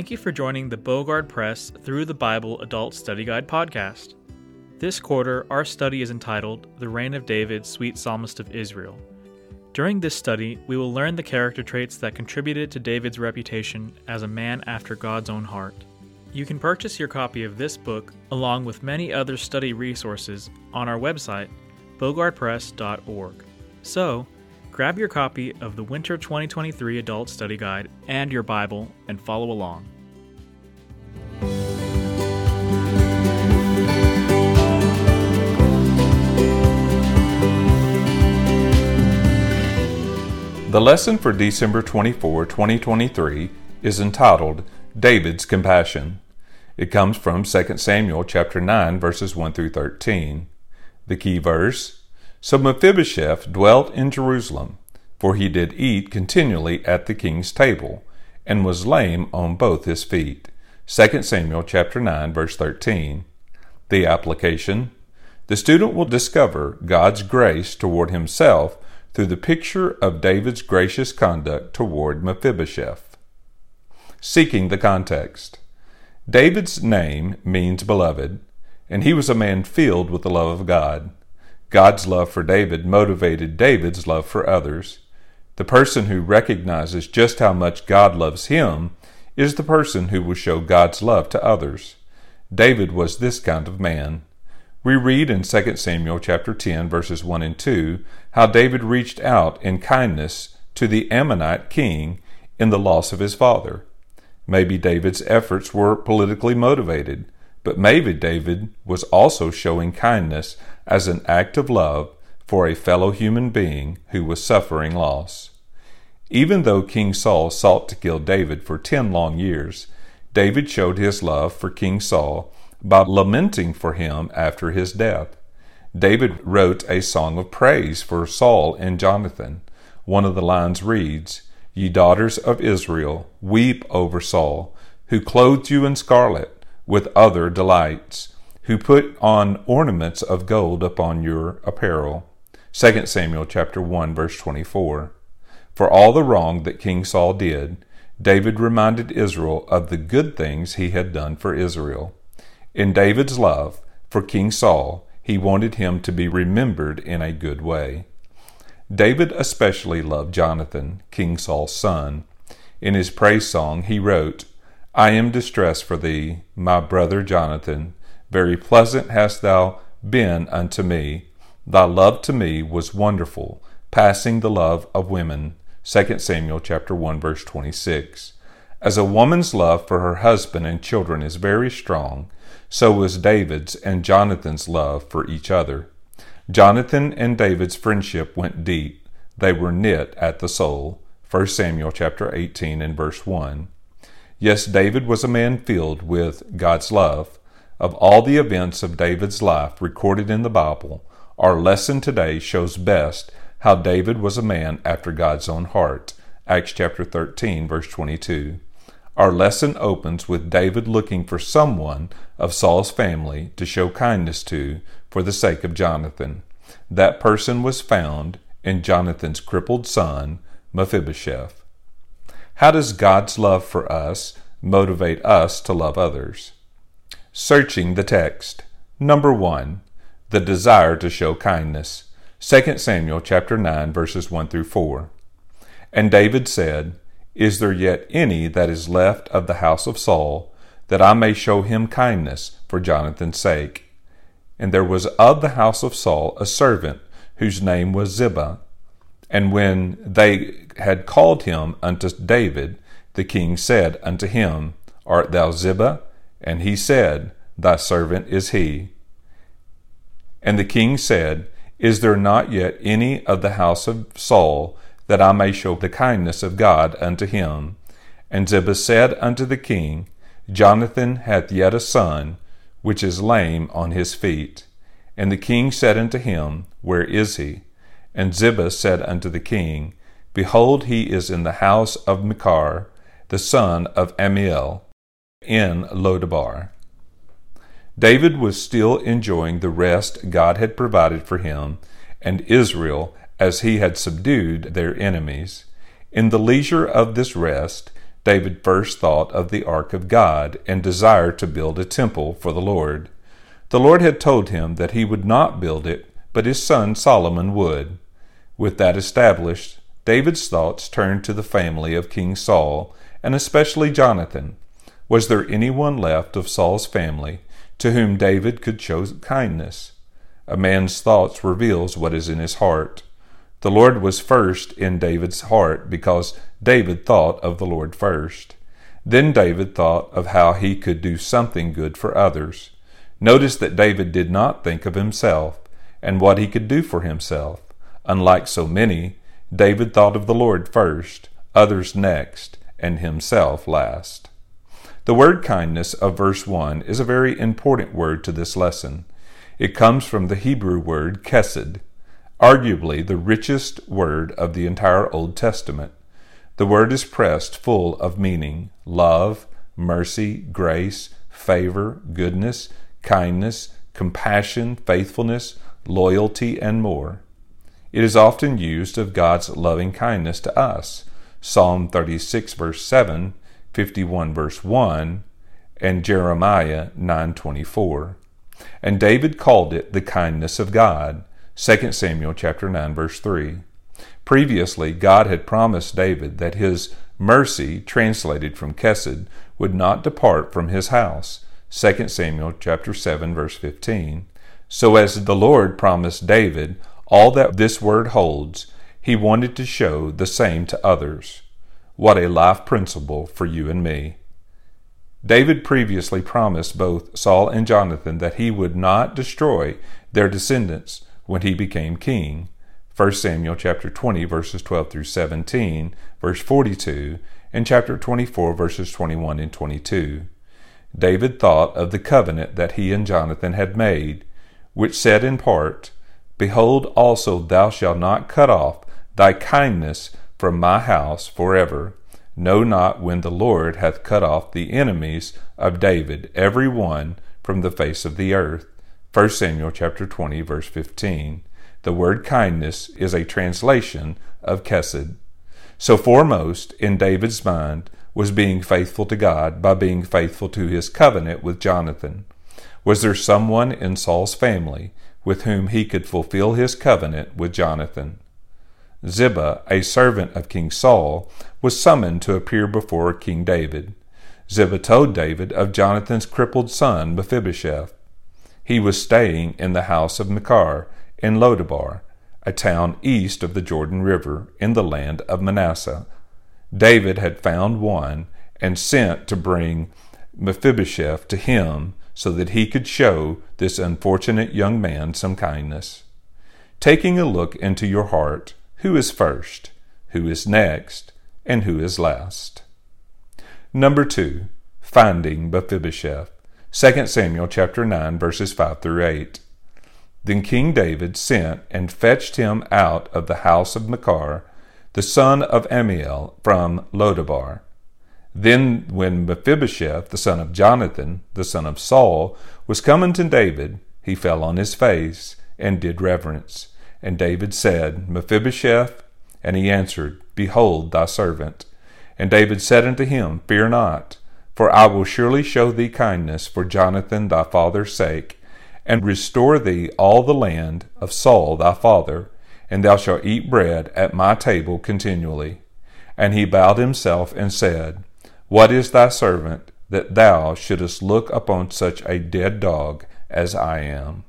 Thank you for joining the Bogard Press Through the Bible Adult Study Guide podcast. This quarter, our study is entitled The Reign of David, Sweet Psalmist of Israel. During this study, we will learn the character traits that contributed to David's reputation as a man after God's own heart. You can purchase your copy of this book, along with many other study resources, on our website, bogardpress.org. So, Grab your copy of the Winter 2023 Adult Study Guide and your Bible and follow along. The lesson for December 24, 2023 is entitled David's Compassion. It comes from 2 Samuel chapter 9 verses 1 through 13. The key verse so Mephibosheth dwelt in Jerusalem, for he did eat continually at the king's table, and was lame on both his feet. 2 Samuel chapter 9 verse 13. The application The student will discover God's grace toward himself through the picture of David's gracious conduct toward Mephibosheth. Seeking the context. David's name means beloved, and he was a man filled with the love of God. God's love for David motivated David's love for others. The person who recognizes just how much God loves him is the person who will show God's love to others. David was this kind of man. We read in 2 Samuel chapter 10 verses 1 and 2 how David reached out in kindness to the Ammonite king in the loss of his father. Maybe David's efforts were politically motivated. But maybe David was also showing kindness as an act of love for a fellow human being who was suffering loss. Even though King Saul sought to kill David for ten long years, David showed his love for King Saul by lamenting for him after his death. David wrote a song of praise for Saul and Jonathan. One of the lines reads, Ye daughters of Israel, weep over Saul, who clothed you in scarlet with other delights, who put on ornaments of gold upon your apparel. 2 Samuel chapter 1 verse 24. For all the wrong that King Saul did, David reminded Israel of the good things he had done for Israel. In David's love for King Saul, he wanted him to be remembered in a good way. David especially loved Jonathan, King Saul's son. In his praise song, he wrote, I am distressed for thee, my brother Jonathan. Very pleasant hast thou been unto me. Thy love to me was wonderful, passing the love of women. 2 Samuel chapter 1 verse 26. As a woman's love for her husband and children is very strong, so was David's and Jonathan's love for each other. Jonathan and David's friendship went deep. They were knit at the soul. 1 Samuel chapter 18 and verse 1. Yes, David was a man filled with God's love. Of all the events of David's life recorded in the Bible, our lesson today shows best how David was a man after God's own heart. Acts chapter 13, verse 22. Our lesson opens with David looking for someone of Saul's family to show kindness to for the sake of Jonathan. That person was found in Jonathan's crippled son, Mephibosheth. How does God's love for us motivate us to love others? Searching the text. Number 1. The desire to show kindness. 2 Samuel chapter 9 verses 1 through 4. And David said, Is there yet any that is left of the house of Saul, that I may show him kindness for Jonathan's sake? And there was of the house of Saul a servant whose name was Ziba, and when they had called him unto David, the king said unto him, Art thou Ziba? And he said, Thy servant is he. And the king said, Is there not yet any of the house of Saul, that I may show the kindness of God unto him? And Ziba said unto the king, Jonathan hath yet a son, which is lame on his feet. And the king said unto him, Where is he? And Ziba said unto the king, Behold, he is in the house of Machir, the son of Ammiel, in Lodebar. David was still enjoying the rest God had provided for him and Israel as he had subdued their enemies. In the leisure of this rest, David first thought of the ark of God and desired to build a temple for the Lord. The Lord had told him that he would not build it, but his son Solomon would. With that established, David's thoughts turned to the family of King Saul, and especially Jonathan. Was there anyone left of Saul's family to whom David could show kindness? A man's thoughts reveals what is in his heart. The Lord was first in David's heart because David thought of the Lord first. Then David thought of how he could do something good for others. Notice that David did not think of himself and what he could do for himself. Unlike so many, David thought of the Lord first, others next, and himself last. The word kindness of verse 1 is a very important word to this lesson. It comes from the Hebrew word kesed, arguably the richest word of the entire Old Testament. The word is pressed full of meaning love, mercy, grace, favor, goodness, kindness, compassion, faithfulness, loyalty, and more. It is often used of God's loving kindness to us. Psalm 36 verse 7, 51 verse 1, and Jeremiah 9:24. And David called it the kindness of God. 2 Samuel chapter 9 verse 3. Previously, God had promised David that his mercy, translated from Kesed, would not depart from his house. 2 Samuel chapter 7 verse 15. So as the Lord promised David all that this word holds, he wanted to show the same to others. What a life principle for you and me. David previously promised both Saul and Jonathan that he would not destroy their descendants when he became king. 1 Samuel chapter 20 verses 12 through 17, verse 42, and chapter 24 verses 21 and 22. David thought of the covenant that he and Jonathan had made, which said in part, Behold, also thou shalt not cut off thy kindness from my house forever. Know not when the Lord hath cut off the enemies of David, every one from the face of the earth. 1 Samuel chapter 20 verse 15. The word kindness is a translation of kesed. So foremost in David's mind was being faithful to God by being faithful to his covenant with Jonathan. Was there someone in Saul's family with whom he could fulfill his covenant with Jonathan. Ziba, a servant of King Saul, was summoned to appear before King David. Ziba told David of Jonathan's crippled son Mephibosheth. He was staying in the house of Machir in Lodebar, a town east of the Jordan River in the land of Manasseh. David had found one and sent to bring Mephibosheth to him so that he could show this unfortunate young man some kindness. Taking a look into your heart, who is first, who is next, and who is last? Number two, finding Mephibosheth. 2 Samuel chapter 9 verses 5 through 8. Then King David sent and fetched him out of the house of Machir, the son of Ammiel, from Lodebar. Then, when Mephibosheth, the son of Jonathan, the son of Saul, was coming to David, he fell on his face and did reverence. And David said, Mephibosheth? And he answered, Behold thy servant. And David said unto him, Fear not, for I will surely show thee kindness for Jonathan thy father's sake, and restore thee all the land of Saul thy father, and thou shalt eat bread at my table continually. And he bowed himself and said, what is thy servant that thou shouldest look upon such a dead dog as I am?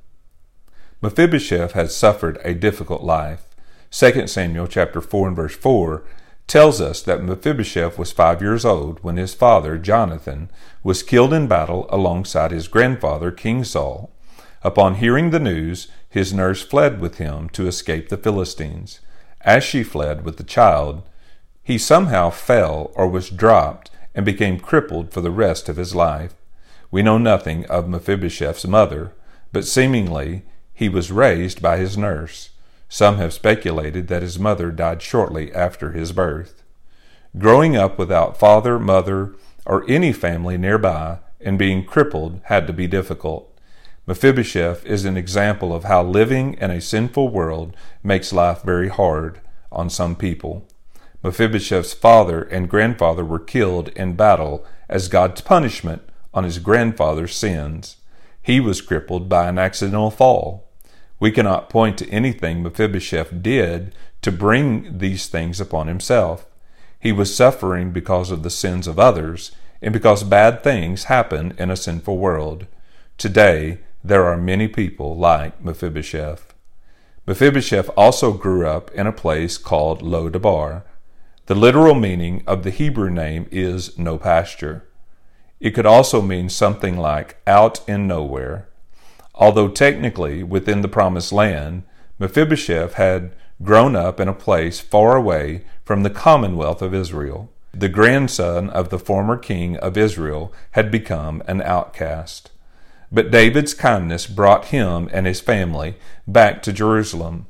Mephibosheth had suffered a difficult life. 2 Samuel chapter 4 and verse 4 tells us that Mephibosheth was five years old when his father, Jonathan, was killed in battle alongside his grandfather, King Saul. Upon hearing the news, his nurse fled with him to escape the Philistines. As she fled with the child, he somehow fell or was dropped and became crippled for the rest of his life. We know nothing of Mephibosheth's mother, but seemingly he was raised by his nurse. Some have speculated that his mother died shortly after his birth. Growing up without father, mother, or any family nearby and being crippled had to be difficult. Mephibosheth is an example of how living in a sinful world makes life very hard on some people. Mephibosheth's father and grandfather were killed in battle as God's punishment on his grandfather's sins. He was crippled by an accidental fall. We cannot point to anything Mephibosheth did to bring these things upon himself. He was suffering because of the sins of others and because bad things happen in a sinful world. Today, there are many people like Mephibosheth. Mephibosheth also grew up in a place called Lo-debar. The literal meaning of the Hebrew name is no pasture. It could also mean something like out in nowhere. Although technically within the promised land, Mephibosheth had grown up in a place far away from the commonwealth of Israel. The grandson of the former king of Israel had become an outcast. But David's kindness brought him and his family back to Jerusalem.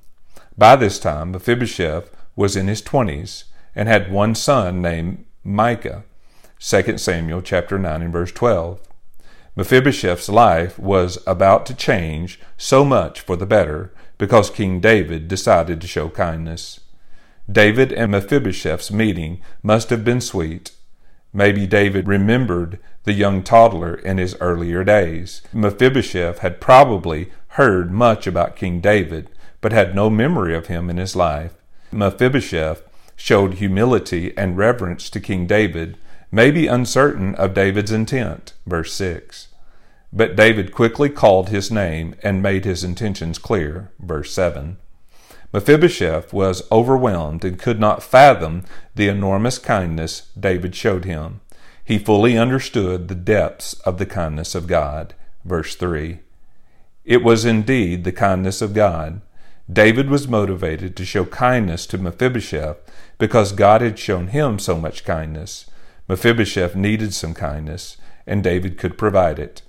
By this time, Mephibosheth was in his twenties and had one son named Micah. 2 Samuel chapter 9 and verse 12. Mephibosheth's life was about to change so much for the better because King David decided to show kindness. David and Mephibosheth's meeting must have been sweet. Maybe David remembered the young toddler in his earlier days. Mephibosheth had probably heard much about King David, but had no memory of him in his life. Mephibosheth showed humility and reverence to King David may be uncertain of David's intent. Verse 6. But David quickly called his name and made his intentions clear. Verse 7. Mephibosheth was overwhelmed and could not fathom the enormous kindness David showed him. He fully understood the depths of the kindness of God. Verse 3. It was indeed the kindness of God. David was motivated to show kindness to Mephibosheth because God had shown him so much kindness. Mephibosheth needed some kindness, and David could provide it.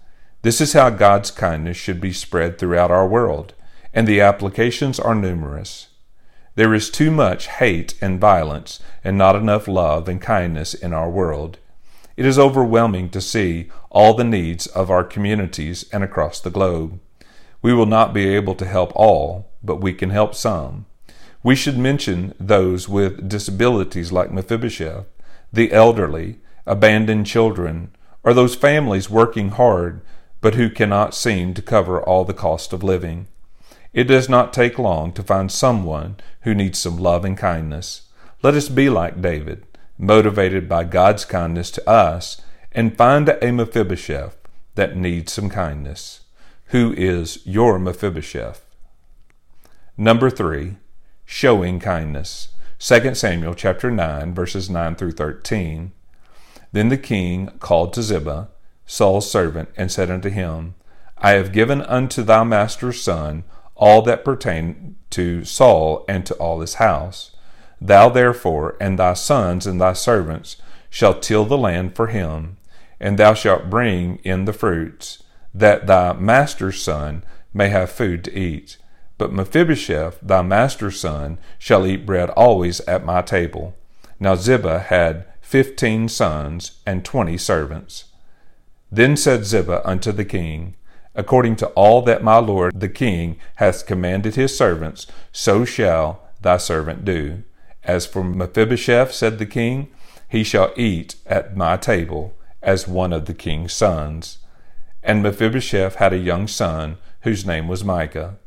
This is how God's kindness should be spread throughout our world, and the applications are numerous. There is too much hate and violence, and not enough love and kindness in our world. It is overwhelming to see all the needs of our communities and across the globe. We will not be able to help all, but we can help some. We should mention those with disabilities like Mephibosheth, the elderly, abandoned children, or those families working hard but who cannot seem to cover all the cost of living. It does not take long to find someone who needs some love and kindness. Let us be like David, motivated by God's kindness to us, and find a Mephibosheth that needs some kindness. Who is your Mephibosheth? Number three, showing kindness. 2 Samuel chapter 9 verses 9 through 13. Then the king called to Ziba, Saul's servant, and said unto him, I have given unto thy master's son all that pertain to Saul and to all his house. Thou therefore and thy sons and thy servants shall till the land for him, and thou shalt bring in the fruits, that thy master's son may have food to eat. But Mephibosheth, thy master's son, shall eat bread always at my table. Now Ziba had fifteen sons and twenty servants. Then said Ziba unto the king, According to all that my lord the king hath commanded his servants, so shall thy servant do. As for Mephibosheth, said the king, he shall eat at my table as one of the king's sons. And Mephibosheth had a young son, whose name was Micah.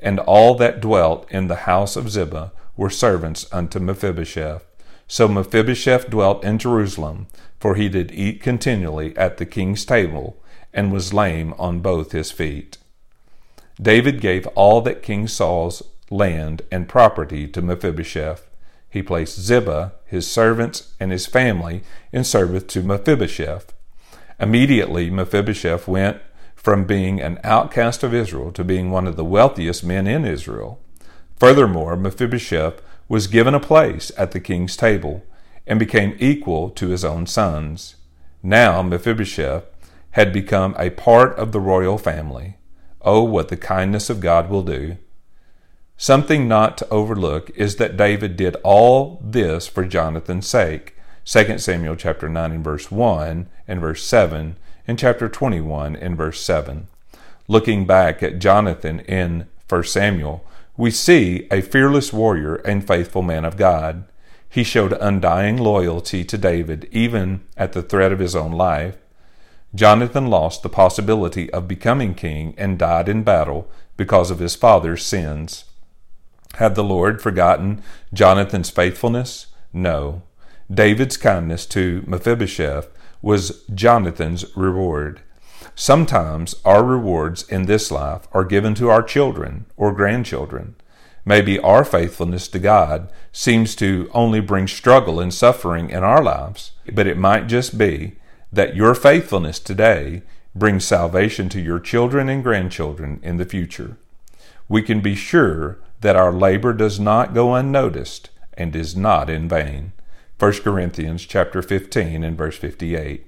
And all that dwelt in the house of Ziba were servants unto Mephibosheth. So Mephibosheth dwelt in Jerusalem, for he did eat continually at the king's table, and was lame on both his feet. David gave all that King Saul's land and property to Mephibosheth. He placed Ziba, his servants, and his family in service to Mephibosheth. Immediately Mephibosheth went from being an outcast of Israel to being one of the wealthiest men in Israel. Furthermore, Mephibosheth was given a place at the king's table and became equal to his own sons. Now Mephibosheth had become a part of the royal family. Oh, what the kindness of God will do! Something not to overlook is that David did all this for Jonathan's sake. 2 Samuel chapter 9 and verse 1 and verse 7 and chapter 21 and verse 7. Looking back at Jonathan in 1 Samuel, we see a fearless warrior and faithful man of God. He showed undying loyalty to David, even at the threat of his own life. Jonathan lost the possibility of becoming king and died in battle because of his father's sins. Had the Lord forgotten Jonathan's faithfulness? No. David's kindness to Mephibosheth was Jonathan's reward. Sometimes our rewards in this life are given to our children or grandchildren. Maybe our faithfulness to God seems to only bring struggle and suffering in our lives, but it might just be that your faithfulness today brings salvation to your children and grandchildren in the future. We can be sure that our labor does not go unnoticed and is not in vain. 1 Corinthians chapter 15 and verse 58.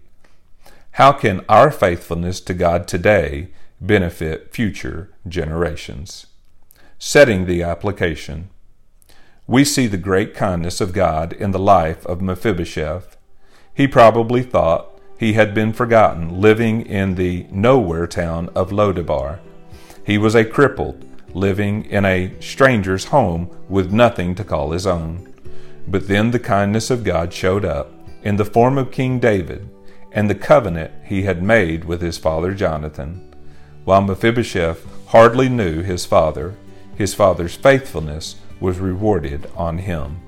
How can our faithfulness to God today benefit future generations? Setting the application. We see the great kindness of God in the life of Mephibosheth. He probably thought he had been forgotten, living in the nowhere town of Lodebar. He was a crippled, living in a stranger's home with nothing to call his own. But then the kindness of God showed up in the form of King David and the covenant he had made with his father Jonathan. While Mephibosheth hardly knew his father, his father's faithfulness was rewarded on him.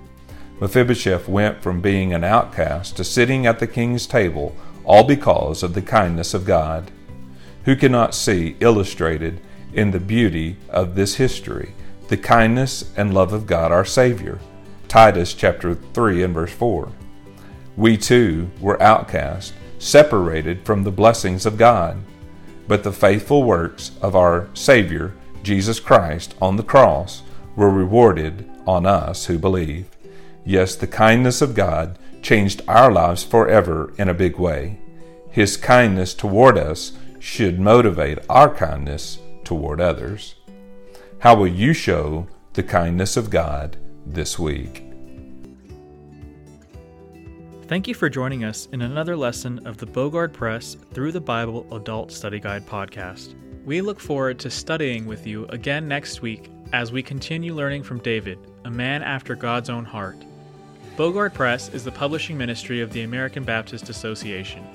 Mephibosheth went from being an outcast to sitting at the king's table all because of the kindness of God. Who cannot see illustrated in the beauty of this history the kindness and love of God our Savior? Titus chapter 3 and verse 4. We too were outcast, separated from the blessings of God, but the faithful works of our Savior, Jesus Christ, on the cross were rewarded on us who believe. Yes, the kindness of God changed our lives forever in a big way. His kindness toward us should motivate our kindness toward others. How will you show the kindness of God this week? Thank you for joining us in another lesson of the Bogard Press Through the Bible Adult Study Guide podcast. We look forward to studying with you again next week as we continue learning from David, a man after God's own heart. Bogard Press is the publishing ministry of the American Baptist Association.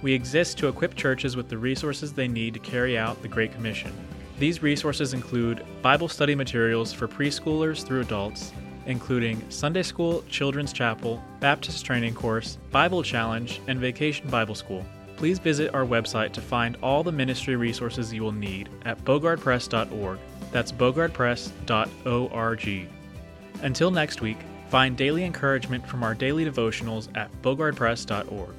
We exist to equip churches with the resources they need to carry out the Great Commission. These resources include Bible study materials for preschoolers through adults, including Sunday School, Children's Chapel, Baptist Training Course, Bible Challenge, and Vacation Bible School. Please visit our website to find all the ministry resources you will need at bogardpress.org. That's bogardpress.org. Until next week, Find daily encouragement from our daily devotionals at bogardpress.org.